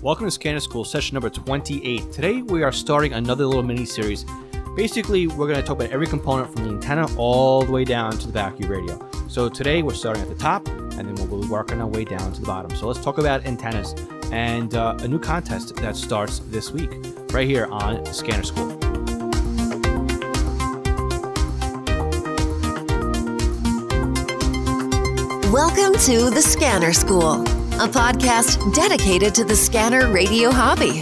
Welcome to Scanner School, session number 28. Today we are starting another little mini series. Basically, we're going to talk about every component from the antenna all the way down to the your radio. So today we're starting at the top, and then we'll be working our way down to the bottom. So let's talk about antennas and uh, a new contest that starts this week, right here on Scanner School. Welcome to the Scanner School, a podcast dedicated to the scanner radio hobby.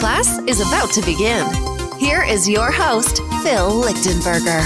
Class is about to begin. Here is your host, Phil Lichtenberger.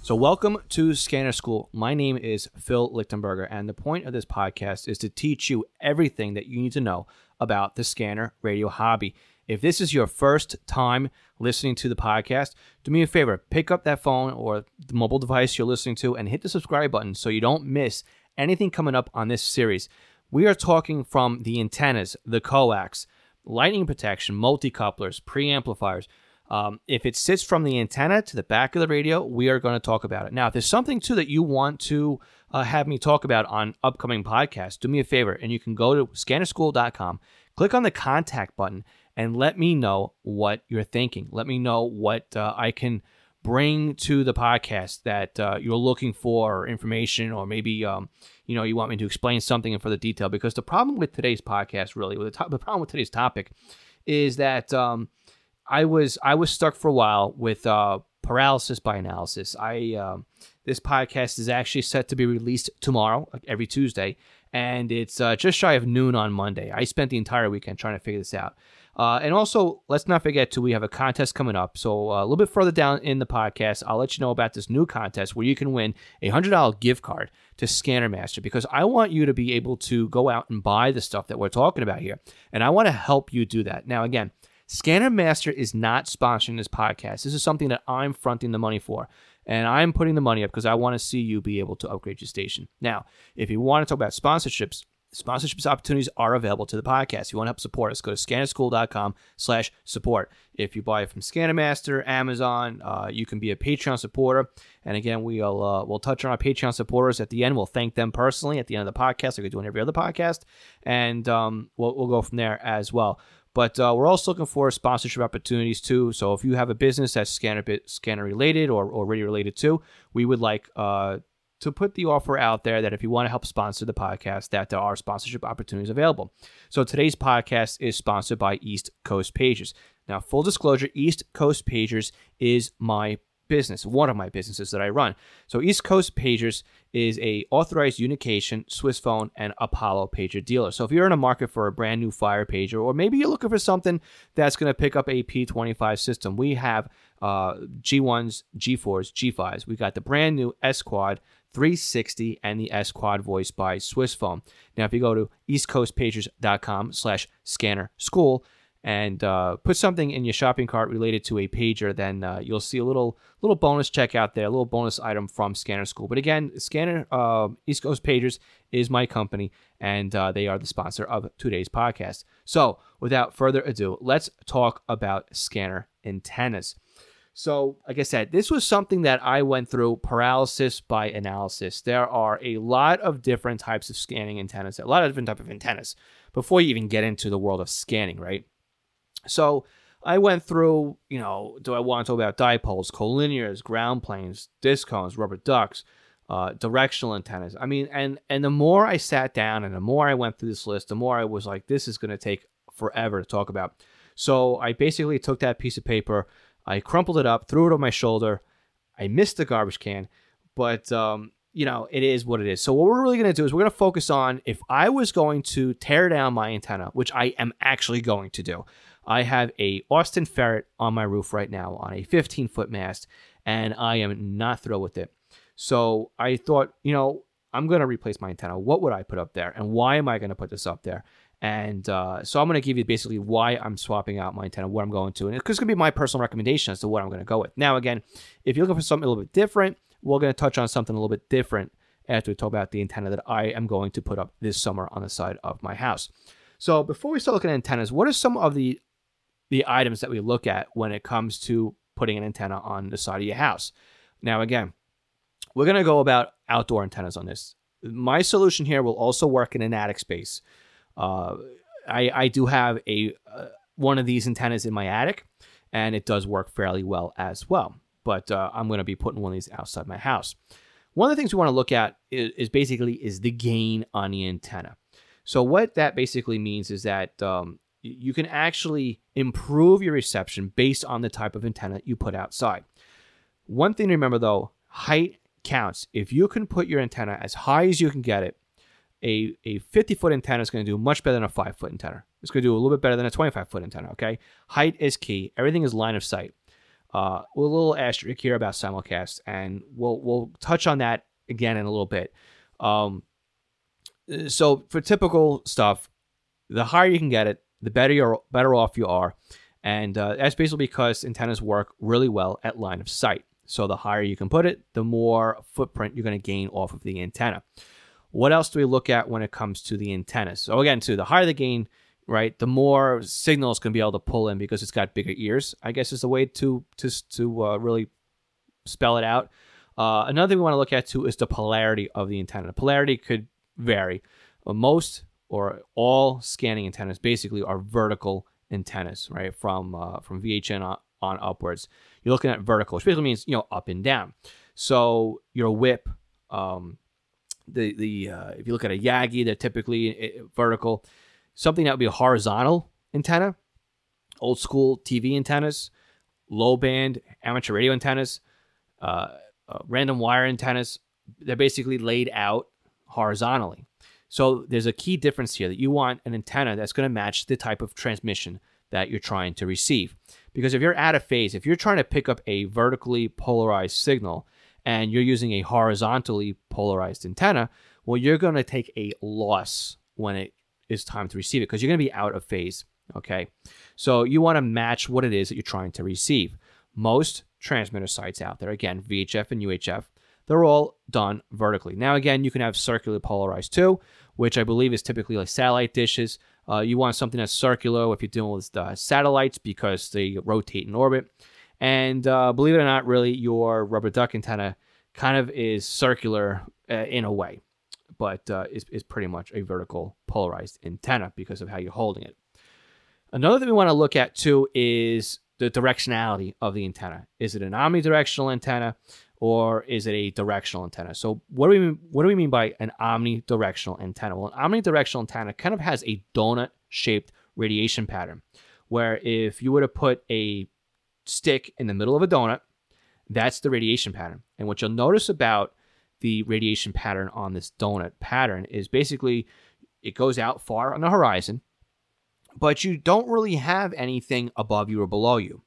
So, welcome to Scanner School. My name is Phil Lichtenberger, and the point of this podcast is to teach you everything that you need to know about the scanner radio hobby. If this is your first time listening to the podcast, do me a favor pick up that phone or the mobile device you're listening to and hit the subscribe button so you don't miss anything coming up on this series. We are talking from the antennas, the coax, lightning protection, multi-couplers, preamplifiers. Um, if it sits from the antenna to the back of the radio, we are going to talk about it. Now, if there's something too that you want to uh, have me talk about on upcoming podcasts, do me a favor and you can go to scannerschool.com, click on the contact button, and let me know what you're thinking. Let me know what uh, I can bring to the podcast that uh, you're looking for or information, or maybe um, you know you want me to explain something in further detail. Because the problem with today's podcast, really, with the, the problem with today's topic, is that um, I was I was stuck for a while with uh, paralysis by analysis. I um, this podcast is actually set to be released tomorrow, every Tuesday, and it's uh, just shy of noon on Monday. I spent the entire weekend trying to figure this out. Uh, and also, let's not forget too, we have a contest coming up. So uh, a little bit further down in the podcast, I'll let you know about this new contest where you can win a hundred dollar gift card to Scanner Master because I want you to be able to go out and buy the stuff that we're talking about here, and I want to help you do that. Now, again. Scanner Master is not sponsoring this podcast. This is something that I'm fronting the money for. And I'm putting the money up because I want to see you be able to upgrade your station. Now, if you want to talk about sponsorships, sponsorships opportunities are available to the podcast. If you want to help support us, go to scannerschool.com slash support. If you buy from Scannermaster, Amazon, uh, you can be a Patreon supporter. And again, we'll uh, we'll touch on our Patreon supporters at the end. We'll thank them personally at the end of the podcast, like we do in every other podcast. And um, we'll, we'll go from there as well. But uh, we're also looking for sponsorship opportunities too. So if you have a business that's scanner scanner related or already related to, we would like uh, to put the offer out there that if you want to help sponsor the podcast, that there are sponsorship opportunities available. So today's podcast is sponsored by East Coast Pagers. Now, full disclosure, East Coast Pagers is my business, one of my businesses that I run. So East Coast Pagers is a authorized Unication, Swiss Phone, and Apollo pager dealer. So if you're in a market for a brand new fire pager, or maybe you're looking for something that's going to pick up a P25 system, we have uh, G1s, G4s, G5s. We got the brand new S Quad 360 and the S Quad voice by Swiss Phone. Now, if you go to eastcoastpagers.com slash scanner school, and uh, put something in your shopping cart related to a pager, then uh, you'll see a little little bonus check out there, a little bonus item from Scanner School. But again, Scanner uh, East Coast Pagers is my company, and uh, they are the sponsor of today's podcast. So, without further ado, let's talk about scanner antennas. So, like I said, this was something that I went through paralysis by analysis. There are a lot of different types of scanning antennas, a lot of different type of antennas before you even get into the world of scanning, right? So I went through, you know, do I want to talk about dipoles, collinears, ground planes, disc cones, rubber ducks, uh, directional antennas? I mean, and and the more I sat down and the more I went through this list, the more I was like, this is going to take forever to talk about. So I basically took that piece of paper, I crumpled it up, threw it on my shoulder. I missed the garbage can, but um, you know, it is what it is. So what we're really going to do is we're going to focus on if I was going to tear down my antenna, which I am actually going to do. I have a Austin ferret on my roof right now on a 15 foot mast, and I am not thrilled with it. So I thought, you know, I'm going to replace my antenna. What would I put up there, and why am I going to put this up there? And uh, so I'm going to give you basically why I'm swapping out my antenna, what I'm going to, and it's going to be my personal recommendation as to what I'm going to go with. Now, again, if you're looking for something a little bit different, we're going to touch on something a little bit different after we talk about the antenna that I am going to put up this summer on the side of my house. So before we start looking at antennas, what are some of the the items that we look at when it comes to putting an antenna on the side of your house. Now, again, we're going to go about outdoor antennas on this. My solution here will also work in an attic space. Uh, I, I do have a uh, one of these antennas in my attic, and it does work fairly well as well. But uh, I'm going to be putting one of these outside my house. One of the things we want to look at is, is, basically is the gain on the antenna. So what that basically means is that um, you can actually improve your reception based on the type of antenna you put outside. One thing to remember though, height counts. If you can put your antenna as high as you can get it, a, a 50 foot antenna is going to do much better than a 5 foot antenna. It's going to do a little bit better than a 25 foot antenna, okay? Height is key. Everything is line of sight. Uh, a little asterisk here about simulcast, and we'll, we'll touch on that again in a little bit. Um, so for typical stuff, the higher you can get it, the better you're better off you are, and uh, that's basically because antennas work really well at line of sight. So the higher you can put it, the more footprint you're going to gain off of the antenna. What else do we look at when it comes to the antennas? So again, too, the higher the gain, right, the more signals can be able to pull in because it's got bigger ears. I guess is the way to to to uh, really spell it out. Uh, another thing we want to look at too is the polarity of the antenna. The polarity could vary. Uh, most or all scanning antennas basically are vertical antennas, right? From uh, from VHF on, on, upwards. You're looking at vertical, which basically means you know up and down. So your whip, um, the the uh, if you look at a Yagi, they're typically eh, vertical. Something that would be a horizontal antenna, old school TV antennas, low band amateur radio antennas, uh, uh, random wire antennas. They're basically laid out horizontally. So there's a key difference here that you want an antenna that's going to match the type of transmission that you're trying to receive. Because if you're out of phase, if you're trying to pick up a vertically polarized signal and you're using a horizontally polarized antenna, well, you're going to take a loss when it is time to receive it because you're going to be out of phase. Okay. So you want to match what it is that you're trying to receive. Most transmitter sites out there, again, VHF and UHF, they're all done vertically. Now, again, you can have circular polarized too, which I believe is typically like satellite dishes. Uh, you want something that's circular if you're dealing with uh, satellites because they rotate in orbit. And uh, believe it or not, really, your rubber duck antenna kind of is circular uh, in a way, but uh, is, is pretty much a vertical polarized antenna because of how you're holding it. Another thing we want to look at too is the directionality of the antenna. Is it an omnidirectional antenna? or is it a directional antenna? So what do we mean, what do we mean by an omnidirectional antenna? Well, an omnidirectional antenna kind of has a donut shaped radiation pattern, where if you were to put a stick in the middle of a donut, that's the radiation pattern. And what you'll notice about the radiation pattern on this donut pattern is basically it goes out far on the horizon, but you don't really have anything above you or below you.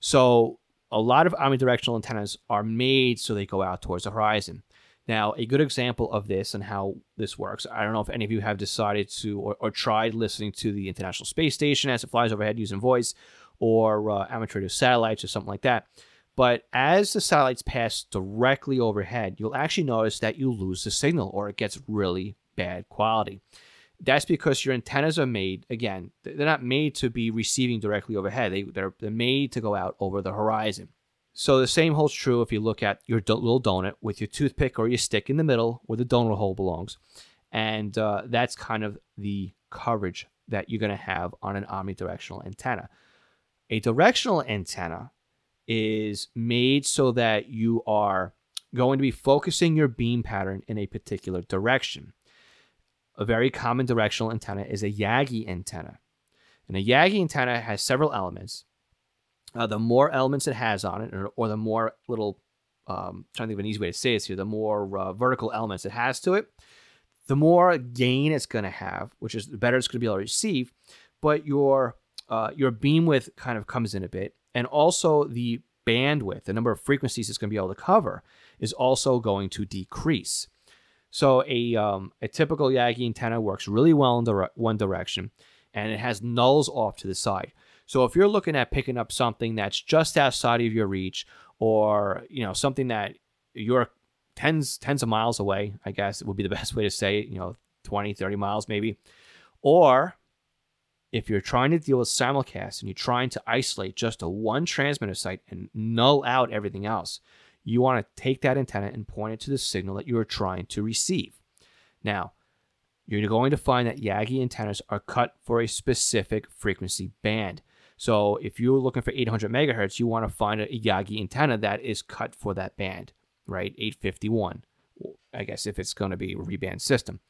So a lot of omnidirectional antennas are made so they go out towards the horizon. Now, a good example of this and how this works, I don't know if any of you have decided to or, or tried listening to the International Space Station as it flies overhead using voice or uh, amateur satellites or something like that. But as the satellites pass directly overhead, you'll actually notice that you lose the signal or it gets really bad quality. That's because your antennas are made, again, they're not made to be receiving directly overhead. They, they're, they're made to go out over the horizon. So the same holds true if you look at your little donut with your toothpick or your stick in the middle where the donut hole belongs. And uh, that's kind of the coverage that you're going to have on an omnidirectional antenna. A directional antenna is made so that you are going to be focusing your beam pattern in a particular direction a very common directional antenna is a Yagi antenna. And a Yagi antenna has several elements. Uh, the more elements it has on it, or, or the more little, um, trying to think of an easy way to say this here, the more uh, vertical elements it has to it, the more gain it's going to have, which is the better it's going to be able to receive. But your uh, your beam width kind of comes in a bit, and also the bandwidth, the number of frequencies it's going to be able to cover, is also going to decrease. So a um, a typical Yagi antenna works really well in dire- one direction, and it has nulls off to the side. So if you're looking at picking up something that's just outside of your reach, or you know something that you're tens tens of miles away, I guess it would be the best way to say it. You know, 20, 30 miles maybe, or if you're trying to deal with simulcast and you're trying to isolate just a one transmitter site and null out everything else, you want to take that antenna and point it to the signal that you are trying to receive. Now, you're going to find that Yagi antennas are cut for a specific frequency band. So if you're looking for 800 megahertz, you want to find a Yagi antenna that is cut for that band, right? 851, I guess, if it's going to be a reband system.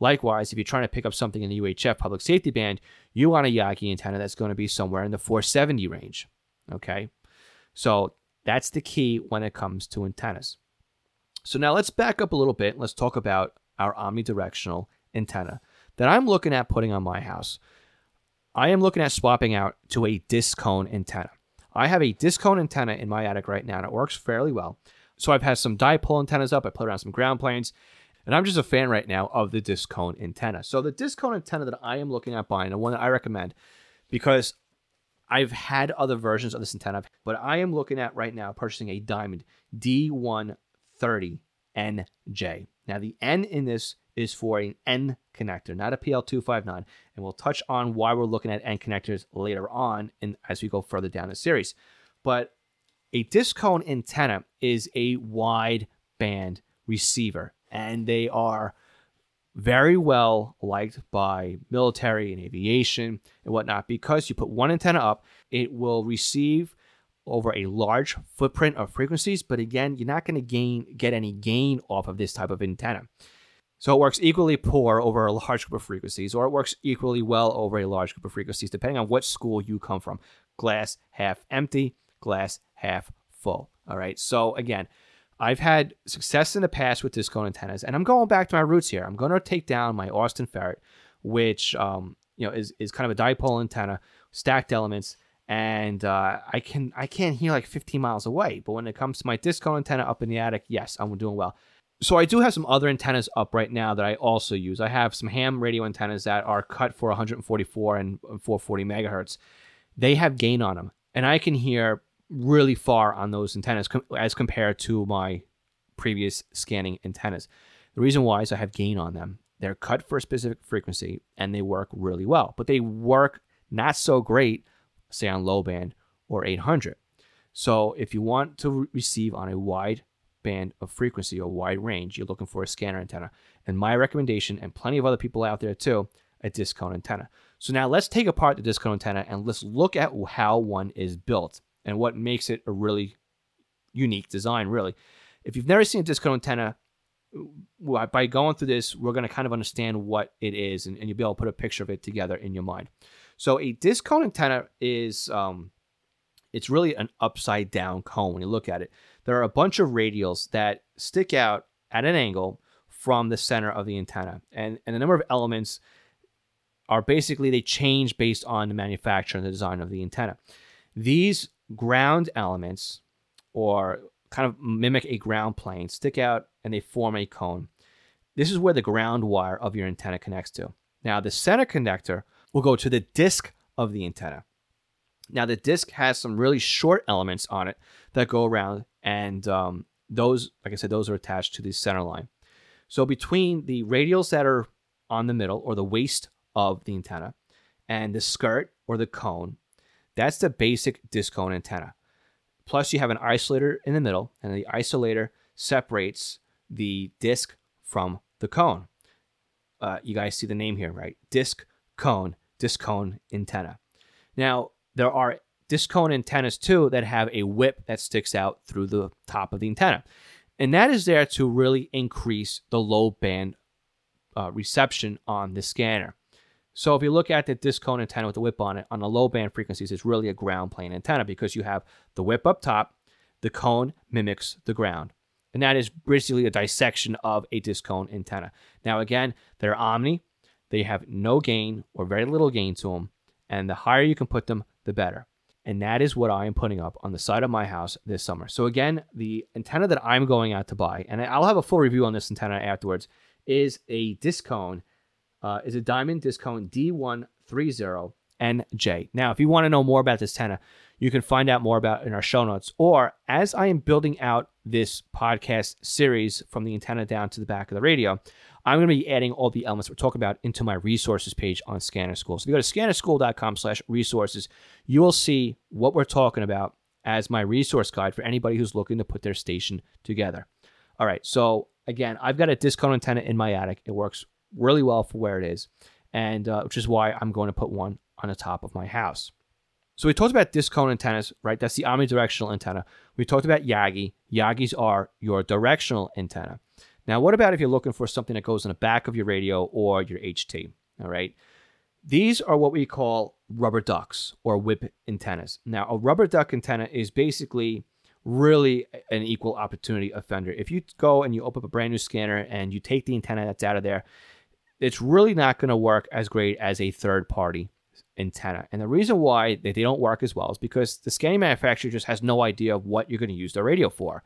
Likewise, if you're trying to pick up something in the UHF public safety band, you want a Yagi antenna that's going to be somewhere in the 470 range. Okay. So that's the key when it comes to antennas. So now let's back up a little bit. Let's talk about our omnidirectional antenna that I'm looking at putting on my house. I am looking at swapping out to a disc cone antenna. I have a disc cone antenna in my attic right now, and it works fairly well. So I've had some dipole antennas up. I put around some ground planes, and I'm just a fan right now of the disc cone antenna. So the disc cone antenna that I am looking at buying, the one that I recommend, because I've had other versions of this antenna, but I am looking at right now purchasing a Diamond D130NJ. Now the N in this is for an N connector, not a PL259, and we'll touch on why we're looking at N connectors later on and as we go further down the series. But a disc cone antenna is a wide band receiver and they are very well liked by military and aviation and whatnot because you put one antenna up, it will receive over a large footprint of frequencies, but again, you're not going to gain get any gain off of this type of antenna. So it works equally poor over a large group of frequencies, or it works equally well over a large group of frequencies, depending on what school you come from. Glass half empty, glass half full. All right. So again, I've had success in the past with disc cone antennas, and I'm going back to my roots here. I'm going to take down my Austin Ferret, which um, you know is, is kind of a dipole antenna, stacked elements, and uh, I can I can't hear like 15 miles away. But when it comes to my disc cone antenna up in the attic, yes, I'm doing well. So I do have some other antennas up right now that I also use. I have some ham radio antennas that are cut for 144 and 440 megahertz. They have gain on them, and I can hear really far on those antennas com- as compared to my previous scanning antennas. The reason why is I have gain on them. They're cut for a specific frequency and they work really well, but they work not so great, say on low band or 800. So if you want to re- receive on a wide band of frequency or wide range, you're looking for a scanner antenna. And my recommendation, and plenty of other people out there too, a disc cone antenna. So now let's take apart the disc cone antenna and let's look at how one is built and what makes it a really unique design, really. If you've never seen a disc cone antenna, by going through this, we're going to kind of understand what it is, and, and, you'll be able to put a picture of it together in your mind. So, a disc cone antenna is um, it's really an upside down cone when you look at it. There are a bunch of radials that stick out at an angle from the center of the antenna, and and the number of elements are basically they change based on the manufacturer and the design of the antenna. These ground elements or kind of mimic a ground plane stick out and they form a cone. This is where the ground wire of your antenna connects to. Now, the center connector will go to the disc of the antenna. Now, the disc has some really short elements on it that go around, and um, those, like I said, those are attached to the center line. So, between the radials that are on the middle or the waist of the antenna and the skirt or the cone, that's the basic disc cone antenna. Plus, you have an isolator in the middle, and the isolator separates the disc from the cone. Uh, you guys see the name here, right? Disc cone, disc cone antenna. Now, there are disc cone antennas too that have a whip that sticks out through the top of the antenna. And that is there to really increase the low band uh, reception on the scanner. So if you look at the disc cone antenna with the whip on it, on the low band frequencies, it's really a ground plane antenna because you have the whip up top, the cone mimics the ground. And that is basically a dissection of a disc cone antenna. Now, again, they're omni. They have no gain or very little gain to them. And the higher you can put them, the better. And that is what I am putting up on the side of my house this summer. So, again, the antenna that I'm going out to buy, and I'll have a full review on this antenna afterwards, is a disc cone uh, is a Diamond Discone D130NJ. Now, if you want to know more about this antenna, you can find out more about in our show notes. Or as I am building out this podcast series from the antenna down to the back of the radio, I'm going to be adding all the elements we're talking about into my resources page on Scanner School. So if you go to scannerschool.com slash resources, you will see what we're talking about as my resource guide for anybody who's looking to put their station together. All right, so again, I've got a disc cone antenna in my attic. It works really well for where it is, and uh, which is why I'm going to put one on the top of my house. So we talked about disc cone antennas, right? That's the omnidirectional antenna. We talked about Yagi. Yagis are your directional antenna. Now, what about if you're looking for something that goes in the back of your radio or your HT? All right. These are what we call rubber ducks or whip antennas. Now, a rubber duck antenna is basically really an equal opportunity offender. If you go and you open up a brand new scanner and you take the antenna that's out of there, it's really not going to work as great as a third party antenna. And the reason why they don't work as well is because the scanning manufacturer just has no idea of what you're going to use their radio for.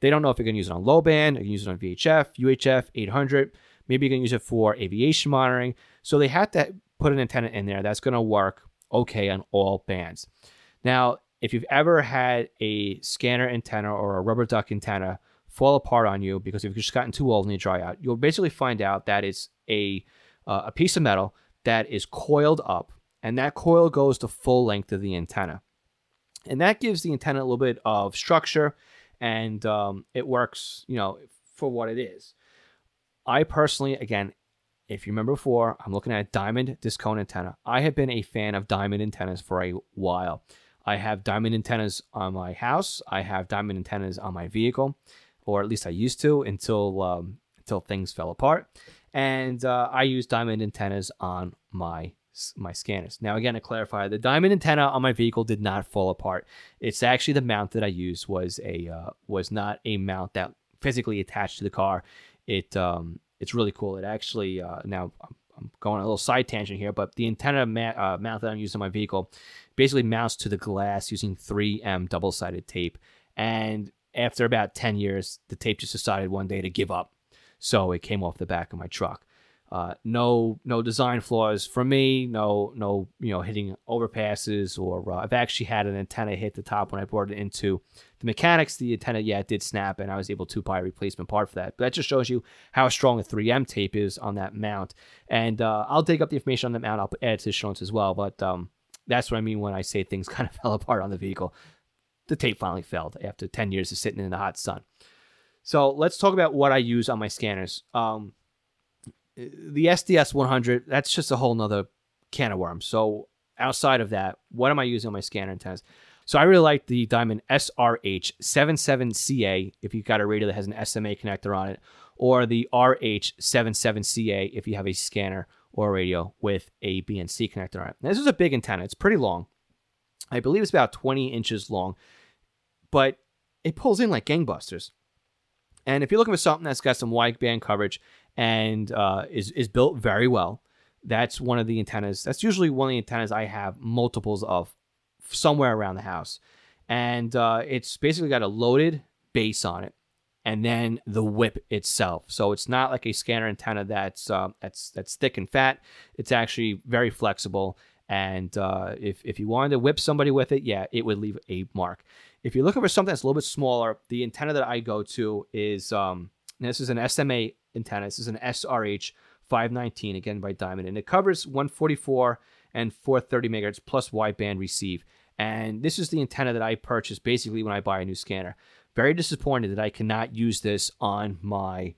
They don't know if you're going to use it on low band, you can use it on VHF, UHF, 800. Maybe you can use it for aviation monitoring. So they have to put an antenna in there that's going to work okay on all bands. Now, if you've ever had a scanner antenna or a rubber duck antenna fall apart on you because if you've just gotten too old and you dry out, you'll basically find out that it's a uh, a piece of metal that is coiled up, and that coil goes the full length of the antenna, and that gives the antenna a little bit of structure, and um, it works, you know, for what it is. I personally, again, if you remember before, I'm looking at a diamond disc cone antenna. I have been a fan of diamond antennas for a while. I have diamond antennas on my house. I have diamond antennas on my vehicle, or at least I used to until um, until things fell apart. And uh, I use diamond antennas on my my scanners. Now, again, to clarify, the diamond antenna on my vehicle did not fall apart. It's actually the mount that I used was a uh, was not a mount that physically attached to the car. It um, it's really cool. It actually uh, now I'm, going a little side tangent here, but the antenna ma- uh, mount that I'm using on my vehicle basically mounts to the glass using 3M double sided tape. And after about 10 years, the tape just decided one day to give up. So it came off the back of my truck. Uh, no, no design flaws for me. No, no, you know, hitting overpasses or uh, I've actually had an antenna hit the top when I brought it into the mechanics. The antenna, yeah, it did snap, and I was able to buy a replacement part for that. But that just shows you how strong a 3M tape is on that mount. And uh, I'll dig up the information on the mount. I'll add to the show notes as well. But um, that's what I mean when I say things kind of fell apart on the vehicle. The tape finally failed after 10 years of sitting in the hot sun. So let's talk about what I use on my scanners. Um, the SDS 100, that's just a whole nother can of worms. So outside of that, what am I using on my scanner antennas? So I really like the Diamond SRH 77CA if you've got a radio that has an SMA connector on it, or the RH 77CA if you have a scanner or a radio with a BNC connector on it. Now, this is a big antenna. It's pretty long. I believe it's about 20 inches long, but it pulls in like gangbusters. And if you're looking for something that's got some wide band coverage and uh, is is built very well. That's one of the antennas. That's usually one of the antennas I have multiples of somewhere around the house, and uh, it's basically got a loaded base on it, and then the whip itself. So it's not like a scanner antenna that's uh, that's that's thick and fat. It's actually very flexible. And uh, if, if you wanted to whip somebody with it, yeah, it would leave a mark. If you're looking for something that's a little bit smaller, the antenna that I go to is um, this is an SMA antenna. This is an SRH 519 again by Diamond, and it covers 144 and 430 megahertz plus wideband receive. And this is the antenna that I purchase basically when I buy a new scanner. Very disappointed that I cannot use this on my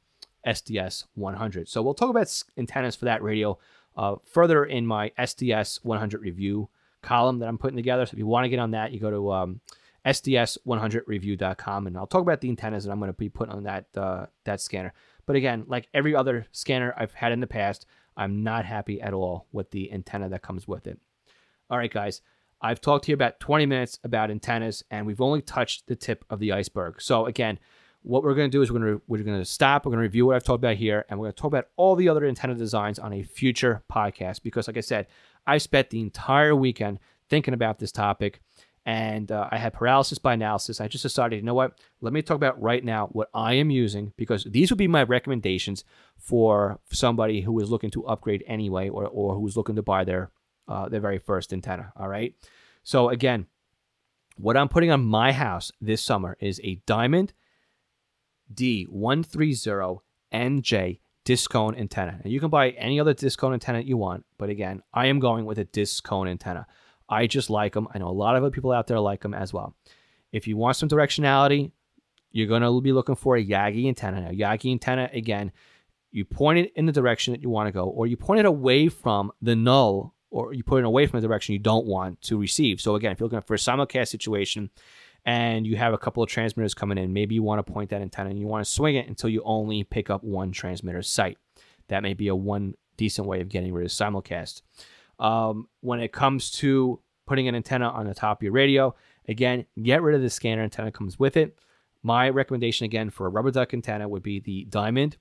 SDS 100. So we'll talk about antennas for that radio uh, further in my SDS 100 review column that I'm putting together. So if you want to get on that, you go to um, sds100review.com, and I'll talk about the antennas that I'm going to be putting on that uh, that scanner. But again, like every other scanner I've had in the past, I'm not happy at all with the antenna that comes with it. All right, guys, I've talked to you about 20 minutes about antennas, and we've only touched the tip of the iceberg. So again, what we're going to do is we're going to we're going to stop. We're going to review what I've talked about here, and we're going to talk about all the other antenna designs on a future podcast. Because, like I said, I spent the entire weekend thinking about this topic and uh, I had paralysis by analysis. I just decided, you know what? Let me talk about right now what I am using because these would be my recommendations for somebody who is looking to upgrade anyway, or or who is looking to buy their uh, their very first antenna. All right. So again, what I'm putting on my house this summer is a Diamond D130NJ disc cone antenna. And you can buy any other disc cone antenna you want, but again, I am going with a disc cone antenna. I just like them. I know a lot of other people out there like them as well. If you want some directionality, you're going to be looking for a Yagi antenna. Now, Yagi antenna, again, you point it in the direction that you want to go, or you point it away from the null, or you put it away from the direction you don't want to receive. So again, if you're looking for a simulcast situation and you have a couple of transmitters coming in, maybe you want to point that antenna and you want to swing it until you only pick up one transmitter site. That may be a one decent way of getting rid of simulcast. Um, when it comes to putting an antenna on the top of your radio, again, get rid of the scanner antenna comes with it. My recommendation again for a rubber duck antenna would be the Diamond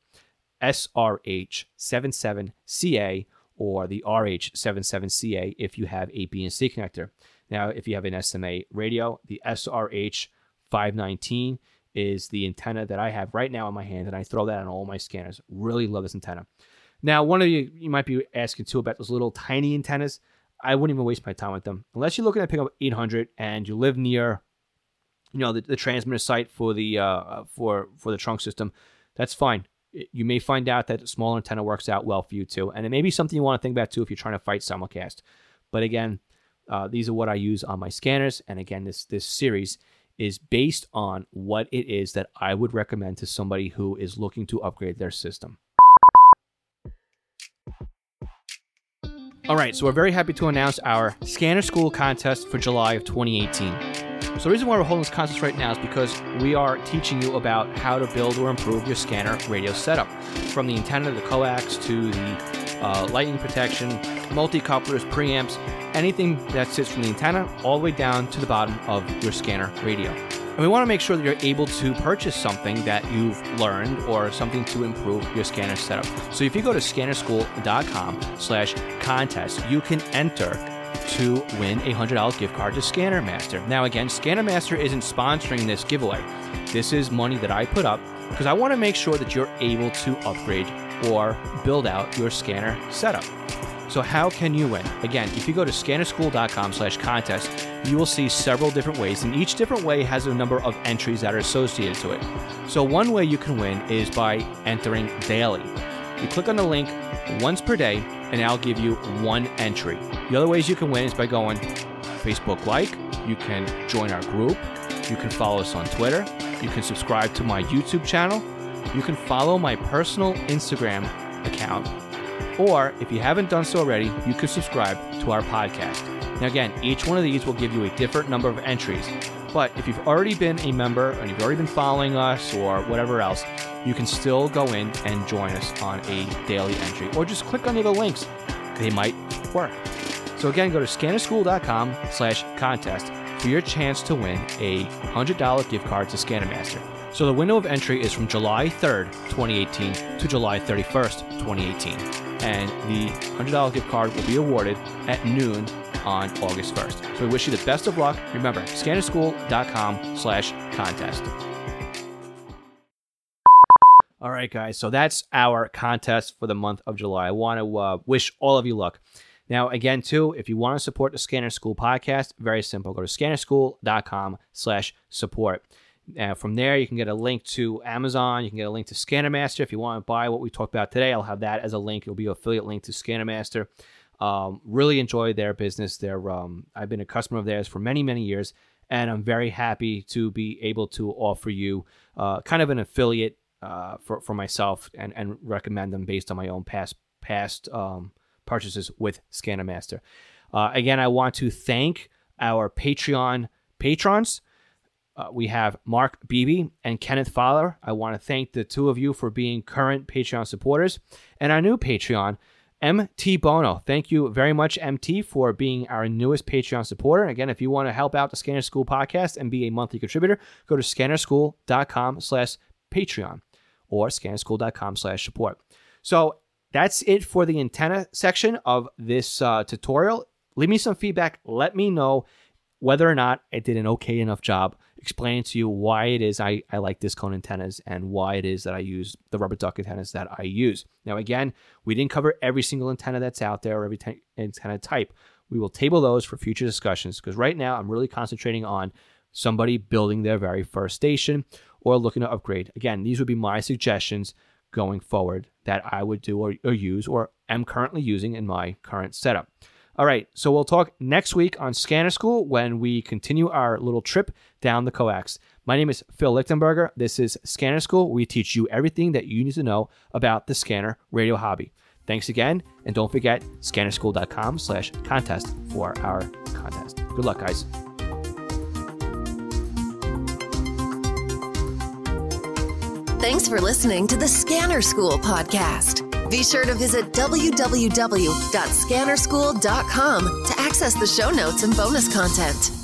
SRH77CA or the RH77CA if you have a BNC connector. Now, if you have an SMA radio, the SRH519 is the antenna that I have right now in my hand, and I throw that on all my scanners. Really love this antenna. Now, one of you you might be asking too about those little tiny antennas. I wouldn't even waste my time with them unless you're looking to pick up 800 and you live near, you know, the, the transmitter site for the uh, for for the trunk system. That's fine. You may find out that a small antenna works out well for you too, and it may be something you want to think about too if you're trying to fight simulcast. But again, uh, these are what I use on my scanners, and again, this this series is based on what it is that I would recommend to somebody who is looking to upgrade their system. All right, so we're very happy to announce our Scanner School contest for July of 2018. So the reason why we're holding this contest right now is because we are teaching you about how to build or improve your scanner radio setup, from the antenna to the coax to the uh, lightning protection, multi-couplers, preamps, anything that sits from the antenna all the way down to the bottom of your scanner radio. And we want to make sure that you're able to purchase something that you've learned or something to improve your scanner setup. So if you go to scannerschool.com slash contest, you can enter to win a $100 gift card to Scanner Master. Now again, Scanner Master isn't sponsoring this giveaway. This is money that I put up because I want to make sure that you're able to upgrade or build out your scanner setup. So how can you win? Again, if you go to scannerschool.com slash contest, you will see several different ways, and each different way has a number of entries that are associated to it. So one way you can win is by entering daily. You click on the link once per day, and I'll give you one entry. The other ways you can win is by going Facebook like, you can join our group, you can follow us on Twitter, you can subscribe to my YouTube channel, you can follow my personal Instagram account or if you haven't done so already, you can subscribe to our podcast. Now, again, each one of these will give you a different number of entries. But if you've already been a member and you've already been following us or whatever else, you can still go in and join us on a daily entry or just click on the links. They might work. So again, go to scannerschool.com slash contest for your chance to win a $100 gift card to ScannerMaster. So the window of entry is from July 3rd, 2018 to July 31st, 2018. And the $100 gift card will be awarded at noon on August 1st. So we wish you the best of luck. Remember, scannerschool.com slash contest. All right, guys. So that's our contest for the month of July. I want to uh, wish all of you luck. Now, again, too, if you want to support the Scanner School podcast, very simple. Go to scannerschool.com slash support. Uh, from there, you can get a link to Amazon. You can get a link to ScannerMaster. If you want to buy what we talked about today, I'll have that as a link. It'll be an affiliate link to ScannerMaster. Um, really enjoy their business. They're, um, I've been a customer of theirs for many, many years, and I'm very happy to be able to offer you uh, kind of an affiliate uh, for, for myself and, and recommend them based on my own past past um, purchases with ScannerMaster. Uh, again, I want to thank our Patreon patrons. Uh, we have Mark Beebe and Kenneth Fowler. I want to thank the two of you for being current Patreon supporters. And our new Patreon, MT Bono. Thank you very much, MT, for being our newest Patreon supporter. Again, if you want to help out the Scanner School podcast and be a monthly contributor, go to scannerschool.com slash Patreon or scannerschool.com slash support. So that's it for the antenna section of this uh, tutorial. Leave me some feedback. Let me know whether or not I did an okay enough job explaining to you why it is I, I like disc cone antennas and why it is that I use the rubber duck antennas that I use. Now, again, we didn't cover every single antenna that's out there or every t- antenna type. We will table those for future discussions because right now I'm really concentrating on somebody building their very first station or looking to upgrade. Again, these would be my suggestions going forward that I would do or, or use or am currently using in my current setup. All right, so we'll talk next week on Scanner School when we continue our little trip down the coax. My name is Phil Lichtenberger. This is Scanner School. We teach you everything that you need to know about the scanner radio hobby. Thanks again, and don't forget scannerschool.com slash contest for our contest. Good luck, guys. Thanks for listening to the Scanner School podcast. Be sure to visit www.scannerschool.com to access the show notes and bonus content.